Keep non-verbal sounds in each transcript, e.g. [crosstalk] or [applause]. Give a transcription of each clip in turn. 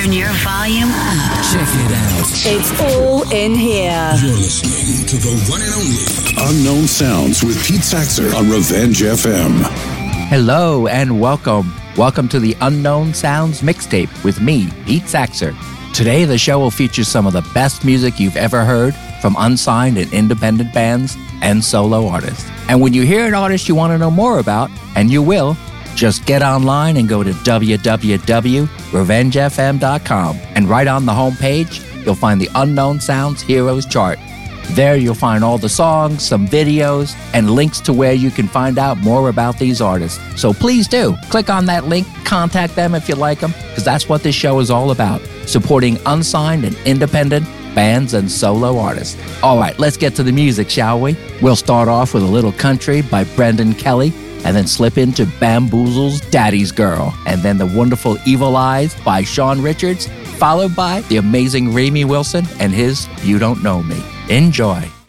Turn your volume up. Check it out. It's all in here. You're listening to the one and only Unknown Sounds with Pete Saxer on Revenge FM. Hello and welcome. Welcome to the Unknown Sounds mixtape with me, Pete Saxer. Today, the show will feature some of the best music you've ever heard from unsigned and independent bands and solo artists. And when you hear an artist you want to know more about, and you will, just get online and go to www.revengefm.com. And right on the homepage, you'll find the Unknown Sounds Heroes chart. There you'll find all the songs, some videos, and links to where you can find out more about these artists. So please do click on that link, contact them if you like them, because that's what this show is all about supporting unsigned and independent bands and solo artists. All right, let's get to the music, shall we? We'll start off with a little country by Brendan Kelly and then slip into Bamboozle's Daddy's Girl, and then the wonderful Evil Eyes by Sian Richards, followed by the amazing Raymie Wilson and his You Don't Know Me. Enjoy.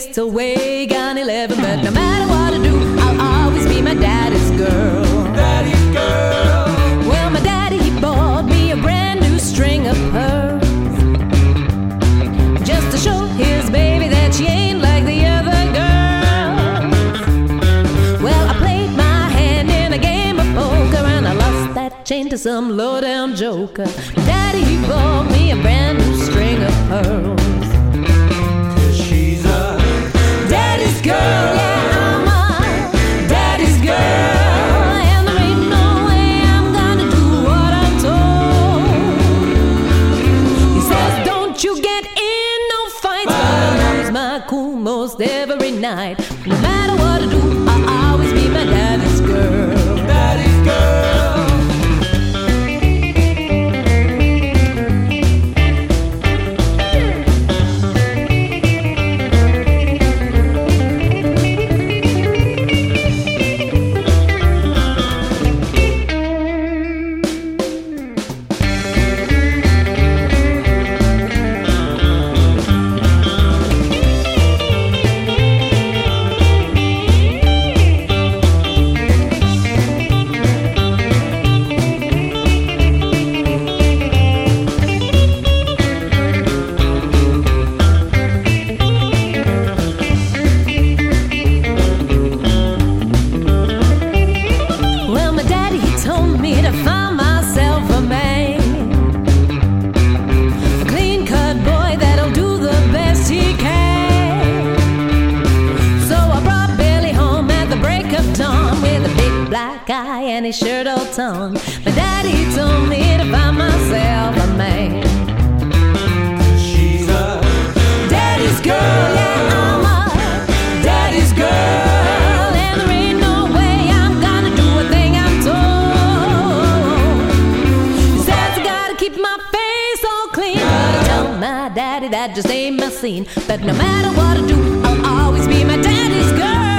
Face till way gone eleven. But no matter what I do, I'll always be my daddy's girl. Daddy's girl. Well, my daddy he bought me a brand new string of pearls. Just to show his baby that she ain't like the other girls. Well, I played my hand in a game of poker and I lost that chain to some low down joker. tiny shirt all torn. My daddy told me to find myself a man. She's a daddy's girl, yeah, I'm a daddy's girl. my daddy that just ain't my scene. But no matter what I do, I'll always be my daddy's girl.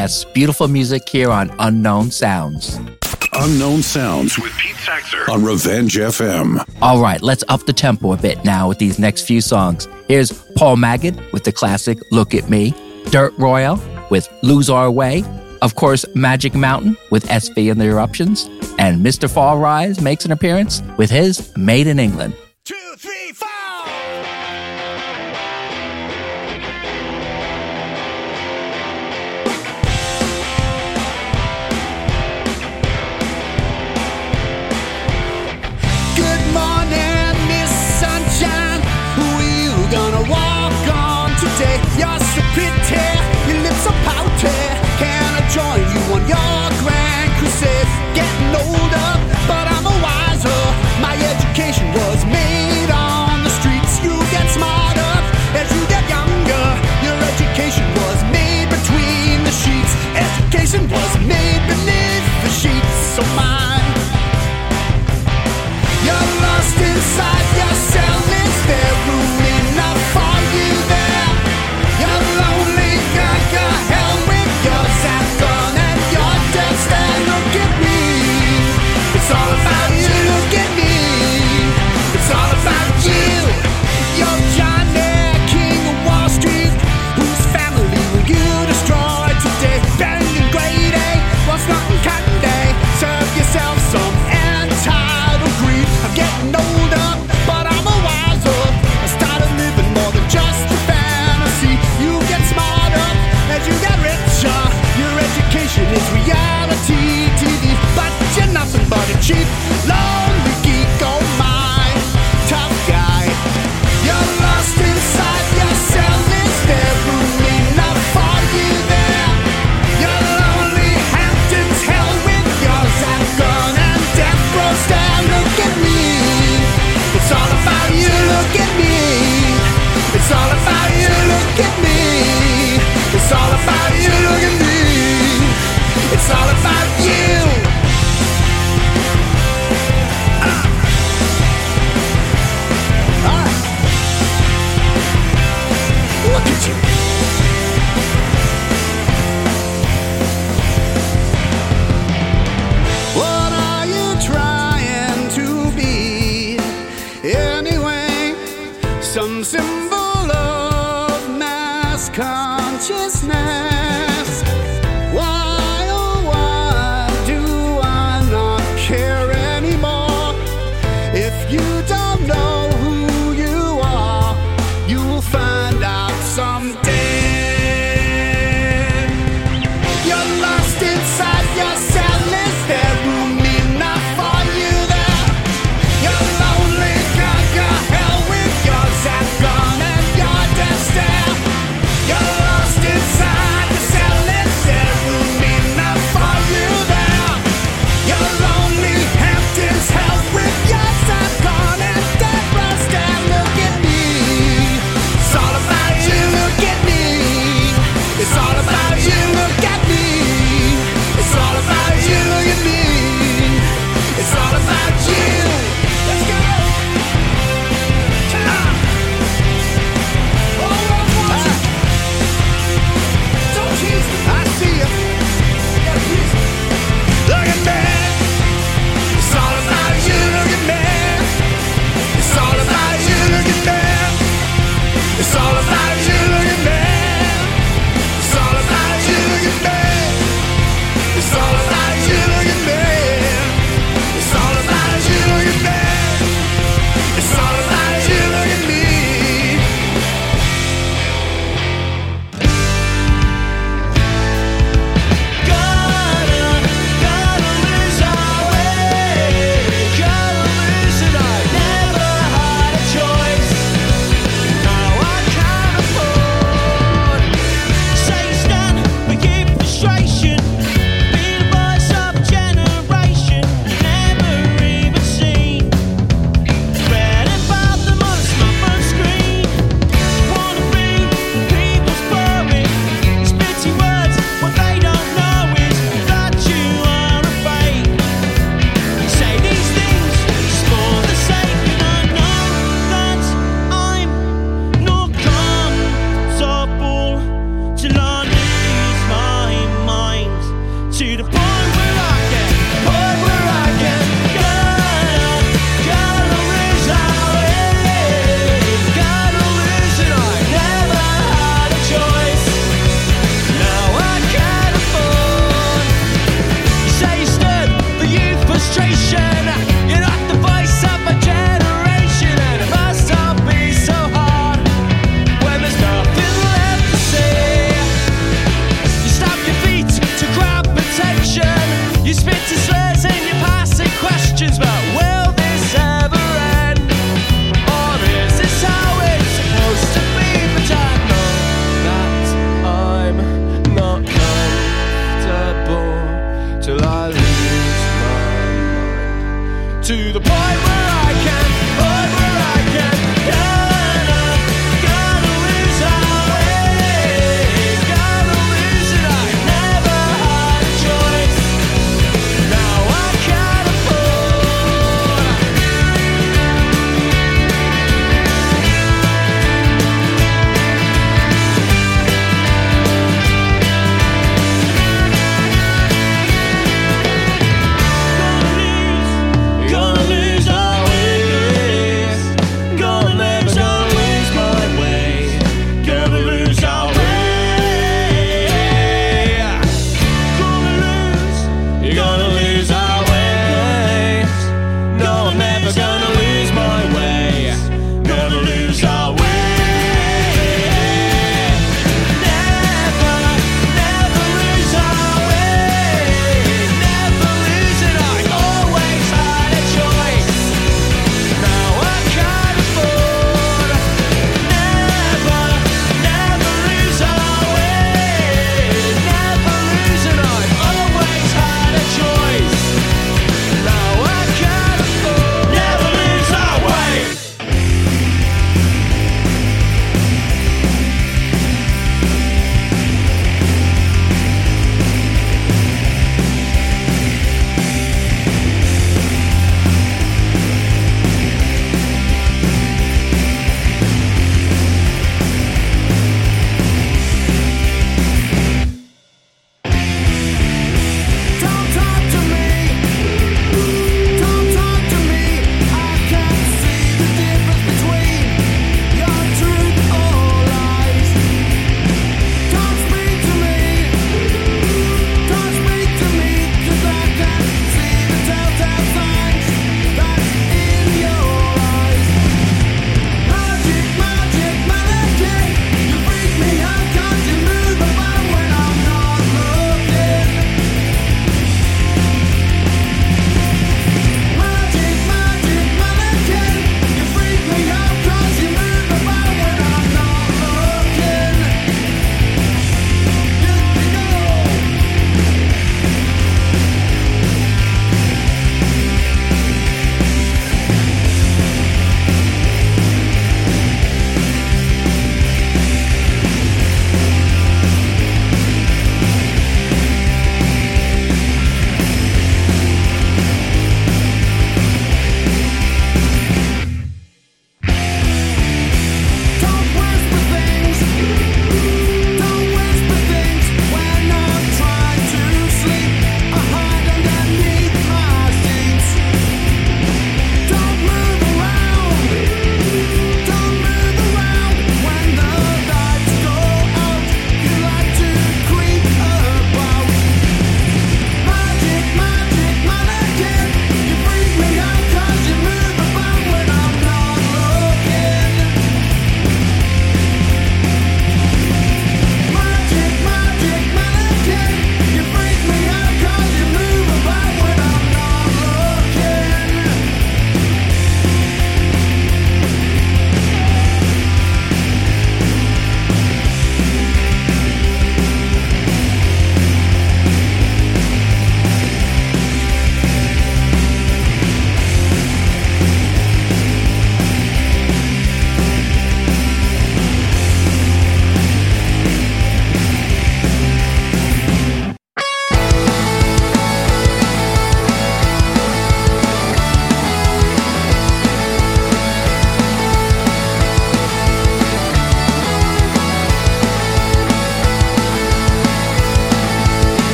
Yes, beautiful music here on Unknown Sounds. Unknown Sounds with Pete Saxer on Revenge FM. All right, let's up the tempo a bit now with these next few songs. Here's Paul Maged with the classic Look at Me, Dirt Royal with Lose Our Way, of course, Magic Mountain with SV and the Eruptions, and Mr. Fall Rise makes an appearance with his Made in England.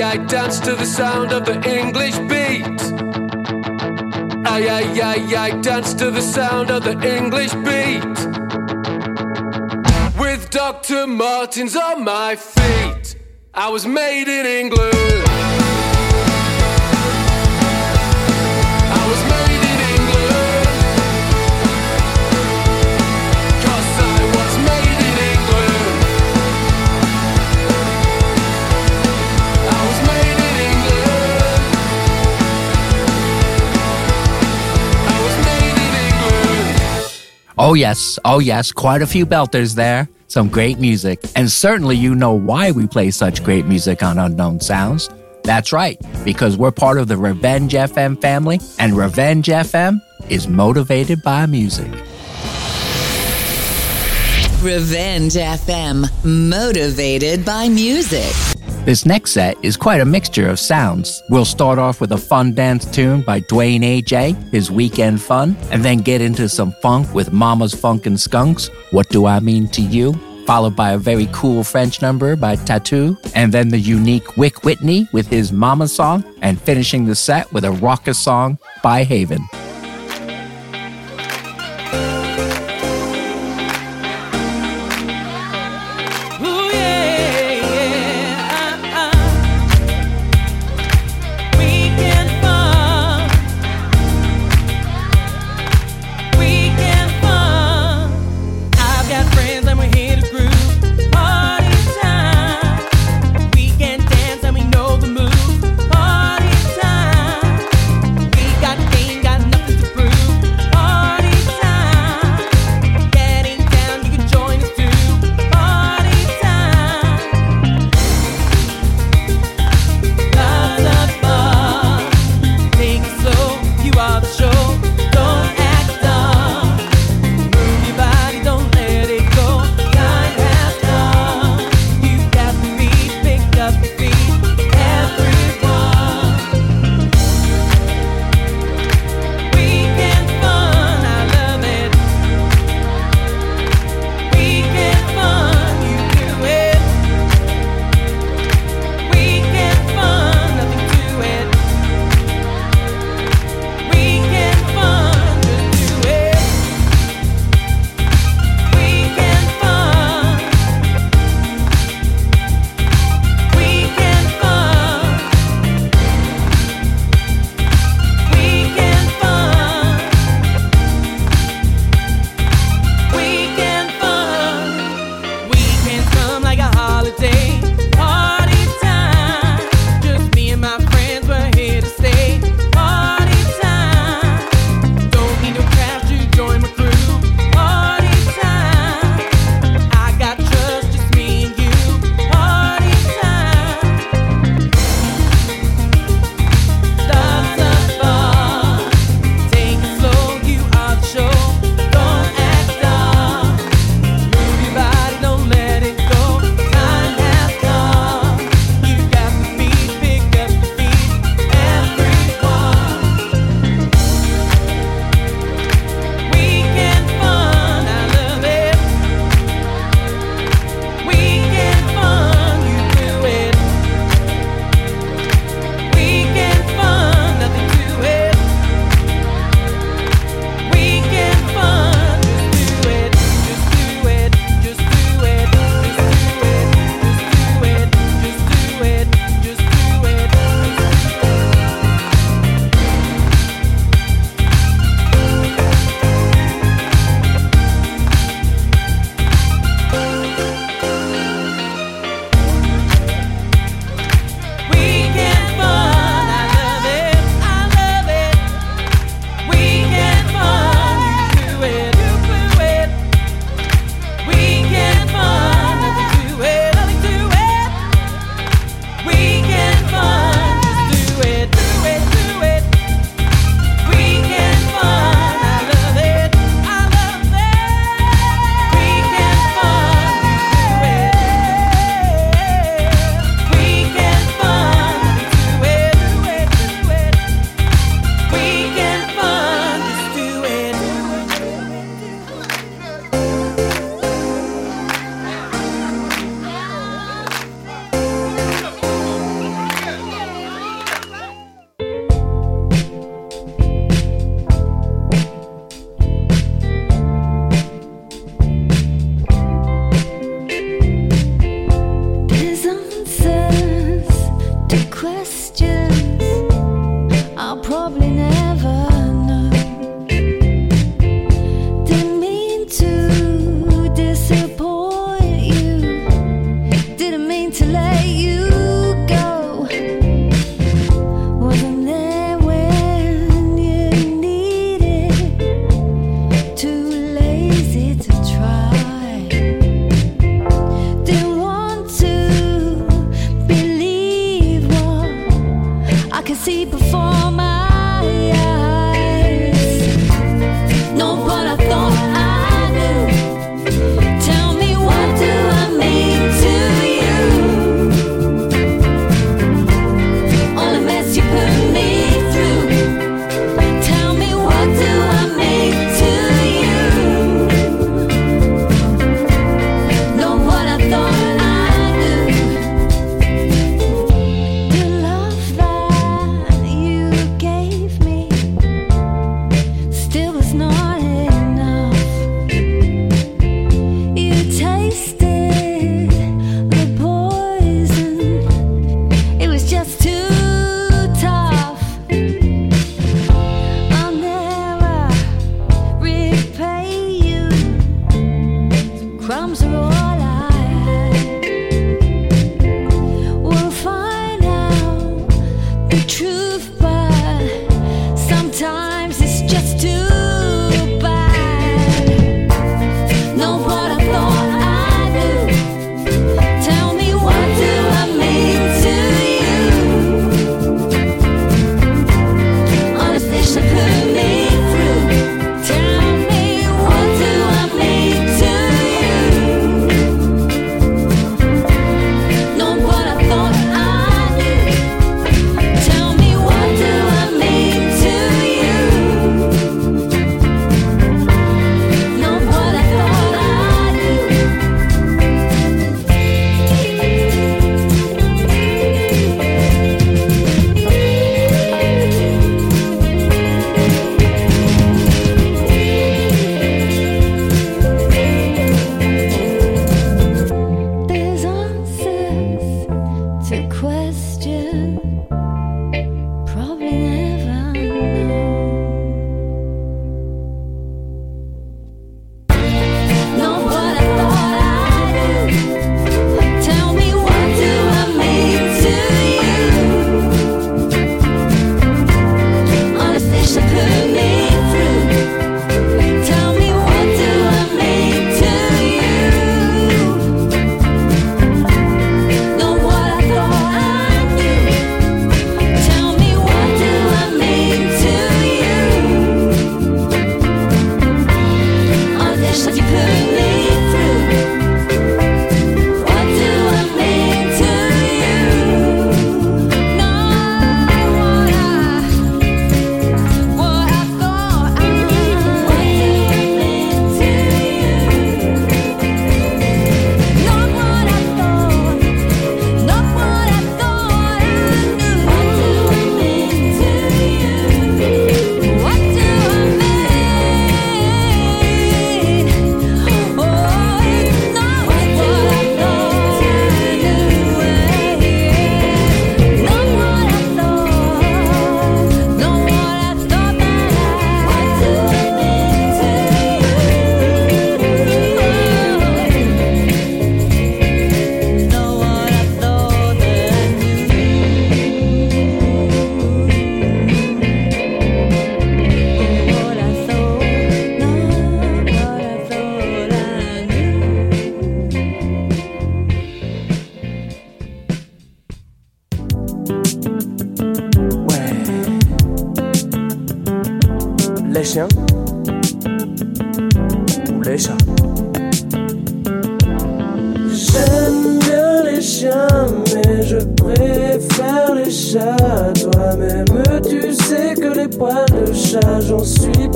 Ay, dance to the sound of the English beat. Ay, ay, ay, ay, dance to the sound of the English beat. With Dr. Martens on my feet, I was made in England. Oh, yes. Oh, yes. Quite a few belters there. Some great music. And certainly you know why we play such great music on Unknown Sounds. That's right, because we're part of the Revenge FM family, and Revenge FM is motivated by music. Revenge FM, motivated by music. This next set is quite a mixture of sounds. We'll start off with a fun dance tune by Duane AJ, his weekend fun, and then get into some funk with Mamas Funkin' Skunks, What Do I Mean to You? Followed by a very cool French number by Teuteu, and then the unique Wic Whitney with his Mama song, and finishing the set with a raucous song by Haivyn.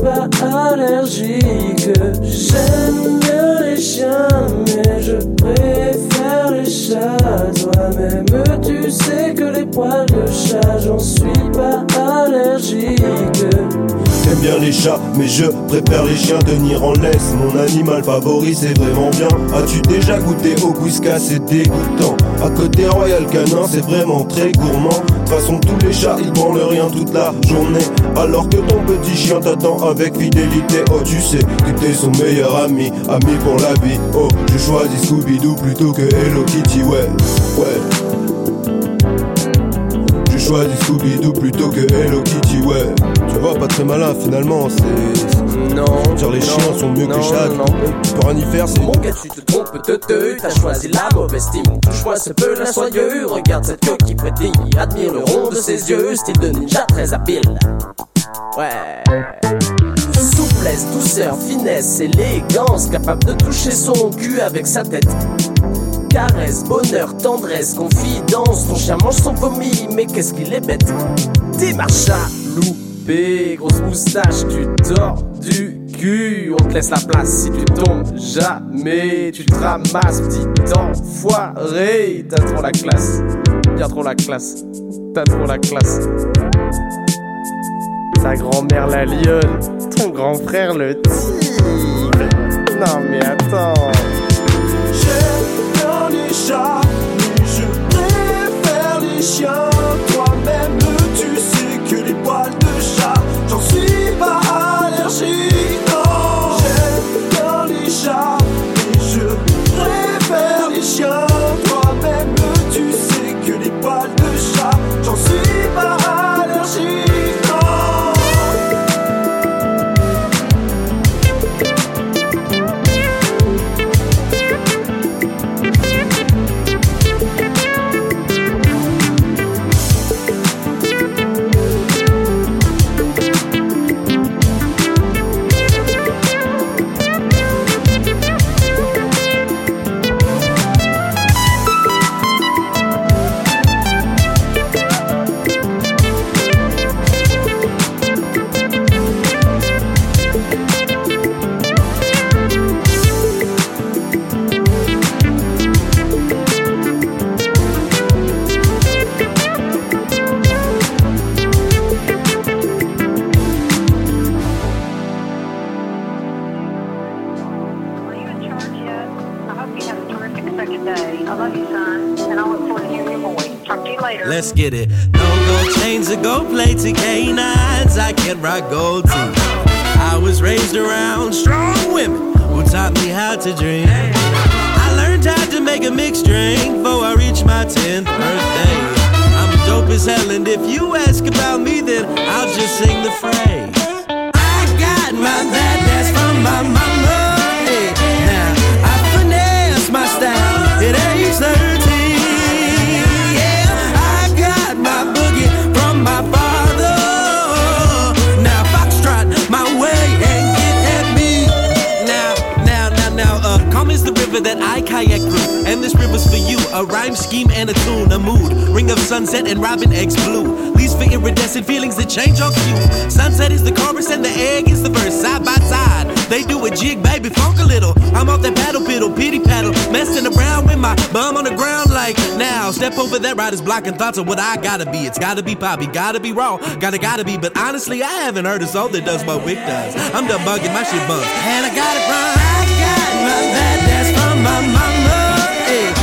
Pas allergique. J'aime bien les chiens, mais je préfère les chats. Toi-même, tu sais que les poils de chat, j'en suis pas allergique. J'aime bien les chats, mais je préfère les chiens tenir en laisse. Mon animal favori, c'est vraiment bien. As-tu déjà goûté au whiskas? C'est dégoûtant. À côté Royal Canin, c'est vraiment très gourmand. De toute façon, tous les chats, ils branlent rien toute la journée. Alors que ton petit chien t'attend avec fidélité. Oh, tu sais que t'es son meilleur ami, ami pour la vie. Oh, je choisis Scooby-Doo plutôt que Hello Kitty, ouais, ouais. Je choisis Scooby-Doo plutôt que Hello Kitty, ouais. Tu vois, pas très malin finalement, c'est. Non, Dire les non, chiens sont mieux que les chats. non. Tu peux rien y faire, c'est. Mon gars, tu te trompes, te te, t'as choisi la mauvaise team. Touche-moi ce peu la soyeux, regarde cette queue qui frétille. Admire le rond de ses yeux, style de ninja très habile. Ouais. Souplesse, douceur, finesse, élégance, capable de toucher son cul avec sa tête. Caresse, bonheur, tendresse, confidence. Ton chien mange son vomi, mais qu'est-ce qu'il est bête. Démarche à grosse moustache, tu dors du cul. On te laisse la place si tu tombes jamais. Tu te ramasses, petit enfoiré. T'as trop la classe, bien trop la classe. T'as trop la classe. Ta grand-mère la lionne, ton grand frère le tigre. Non mais attends. J'aime bien les chats, mais je préfère les chiens. Toi-même, sunset and robin eggs blue. Leaves for iridescent feelings that change on cue. Sunset is the chorus and the egg is the verse. Side by side, they do a jig, baby, funk a little. I'm off that paddle piddle, pity paddle. Messing around with my bum on the ground like now. Step over that rider's blocking thoughts of what I gotta be. It's gotta be poppy, gotta be raw, gotta, gotta be. But honestly, I haven't heard a soul that does what Wic does. I'm done bugging my shit bumps. And I got it from, I got my that's from my mama. Hey,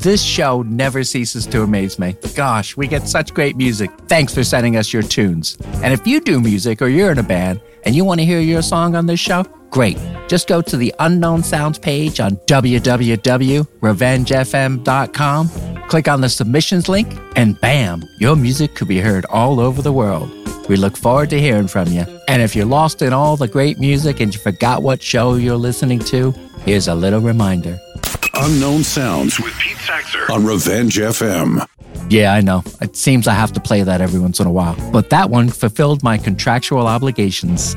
this show never ceases to amaze me. Gosh, we get such great music. Thanks for sending us your tunes. And if you do music or you're in a band and you want to hear your song on this show, great. Just go to the Unknown Sounds page on www.revengefm.com, click on the submissions link, and bam, your music could be heard all over the world. We look forward to hearing from you. And if you're lost in all the great music and you forgot what show you're listening to, here's a little reminder. Unknown Sounds with Pete Saxer on Revenge FM. Yeah, I know. It seems I have to play that every once in a while. But that one fulfilled my contractual obligations.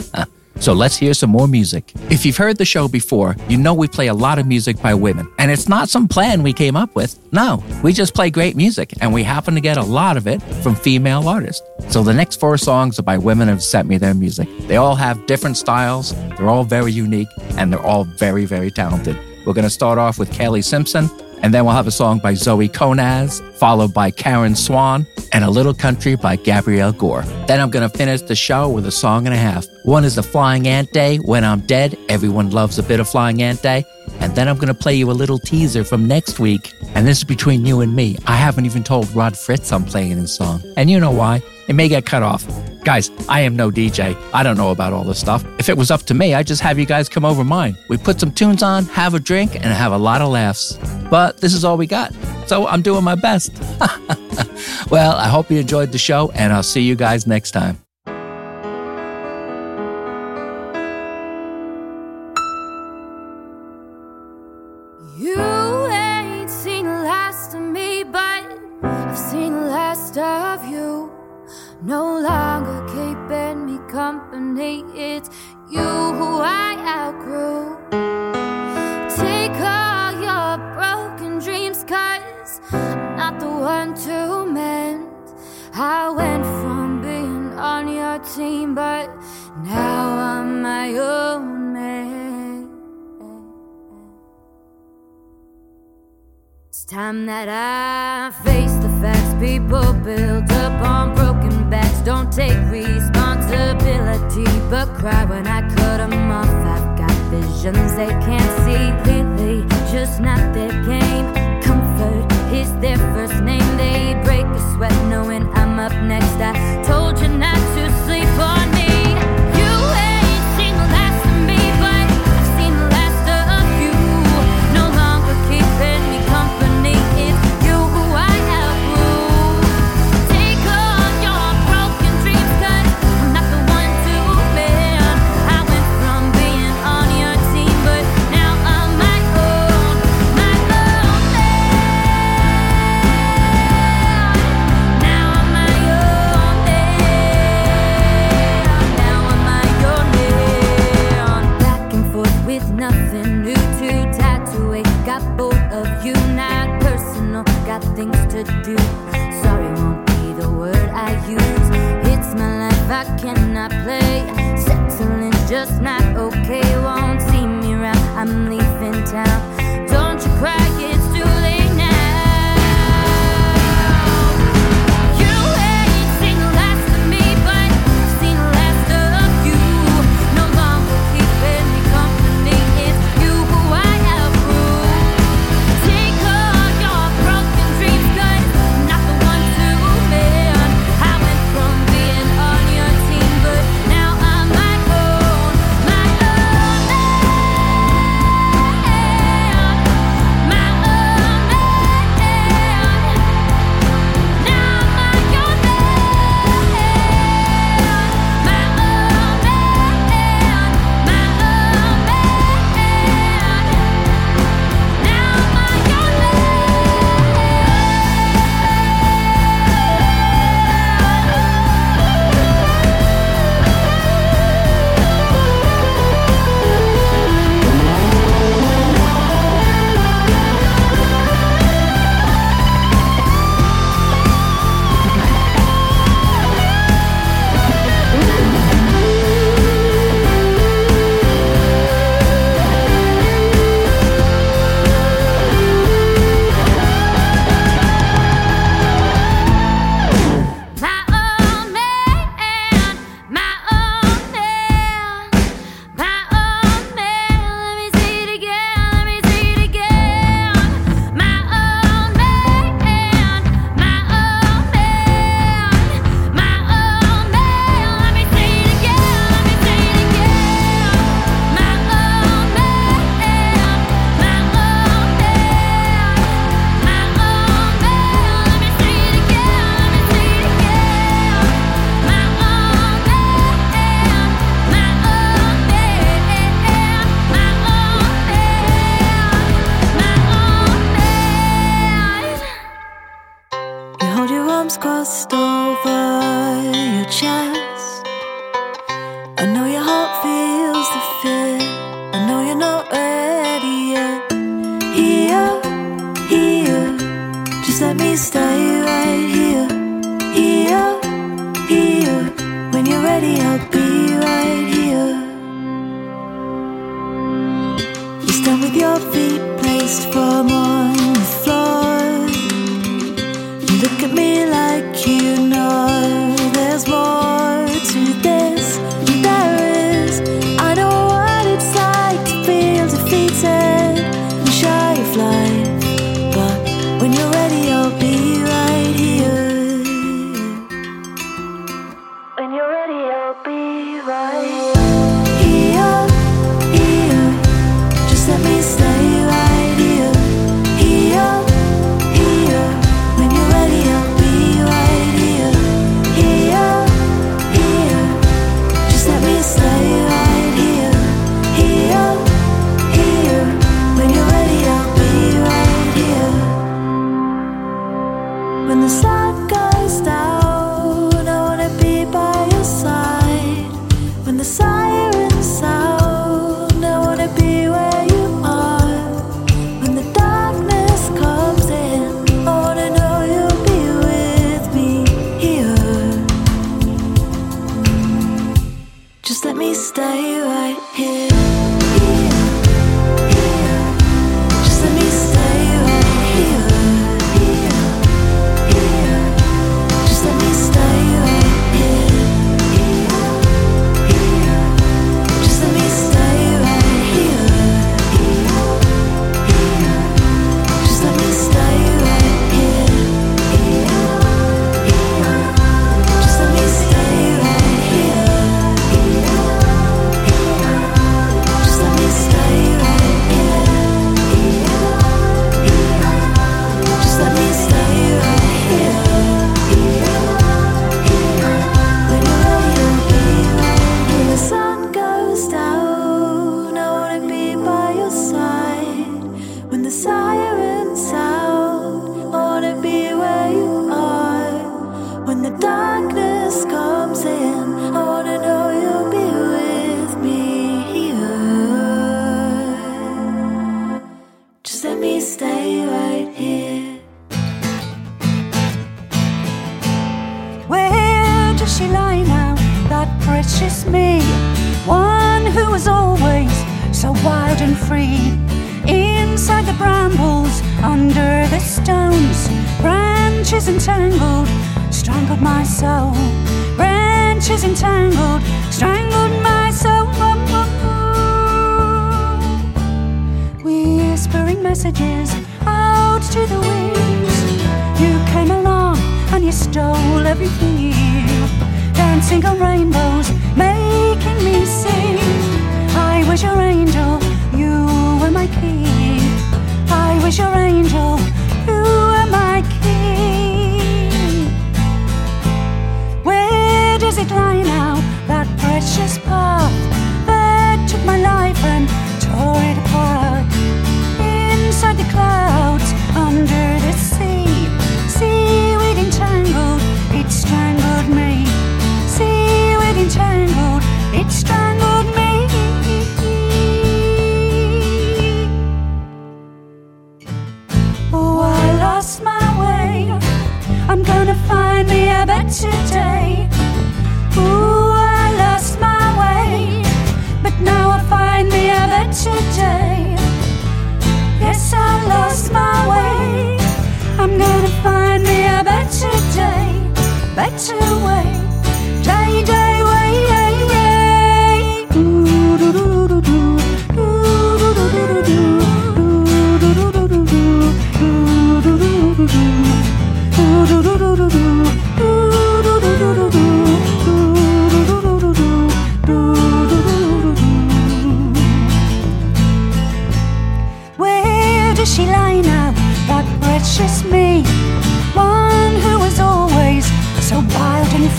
[laughs] so let's hear some more music. If you've heard the show before, you know we play a lot of music by women. And it's not some plan we came up with. No, we just play great music, and we happen to get a lot of it from female artists. So the next four songs are by women who have sent me their music. They all have different styles, they're all very unique, and they're all very, very talented. We're going to start off with Kailie Simpson, and then we'll have a song by Zoe Konez, followed by Karen Swan, and A Little Country by Gabrielle Gore. Then I'm going to finish the show with a song and a half. One is the Flying Ant Day, When I'm Dead. Everyone loves a bit of Flying Ant Day. And then I'm going to play you a little teaser from next week. And this is between you and me. I haven't even told Rod Fritz I'm playing this song. And you know why? It may get cut off. Guys, I am no DJ. I don't know about all this stuff. If it was up to me, I'd just have you guys come over mine. We put some tunes on, have a drink, and have a lot of laughs. But this is all we got. So I'm doing my best. [laughs] well, I hope you enjoyed the show, and I'll see you guys next time. It's you who I outgrew. Take all your broken dreams, cause I'm not the one to mend. I went from being on your team, but now I'm my own man. Time that I face the facts. People build up on broken backs. Don't take responsibility, but cry when I cut them off. I've got visions they can't see clearly, just not their game. Comfort is their first name. They break a sweat knowing I'm up next. I told you not to sleep on me. branches entangled, strangled my soul. Branches entangled, strangled my soul. Whispering messages out to the winds. You came along and you stole every here. Dancing on rainbows, making me sing. I was your angel, you were my king. I was your angel. line now, that precious path that took my life and tore it apart. Inside the clouds, under the sea, seaweed entangled, it strangled me. Seaweed entangled, it strangled me. Oh, I lost my way. I'm gonna find me a better day. back to where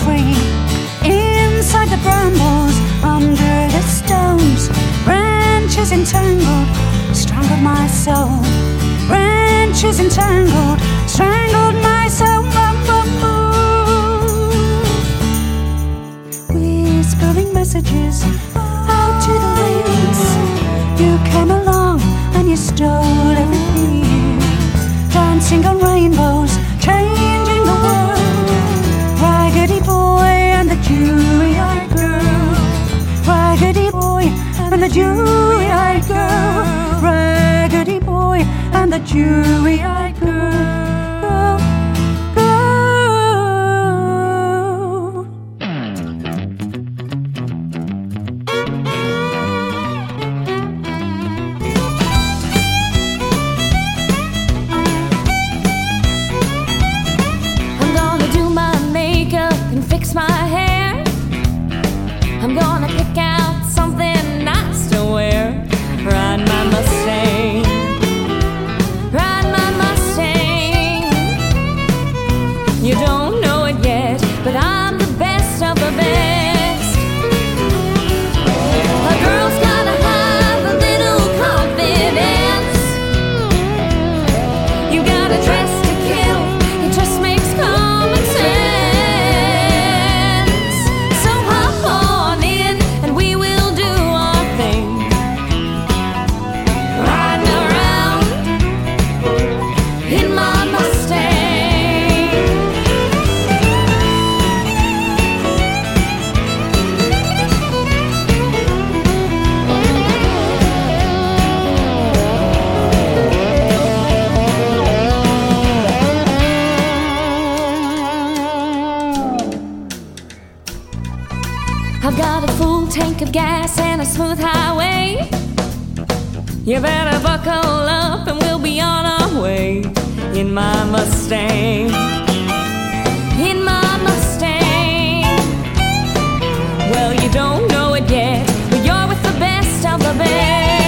free. Inside the brambles, under the stones, branches entangled, strangled my soul. Branches entangled, strangled my soul. Whispering messages out to the winds. You came along and you stole everything. Dancing on rainbows. dewy-eyed girl, raggedy boy, and the dewy-eyed I've got a full tank of gas and a smooth highway. You better buckle up and we'll be on our way in my Mustang. In my Mustang. Well, you don't know it yet, but you're with the best of the best.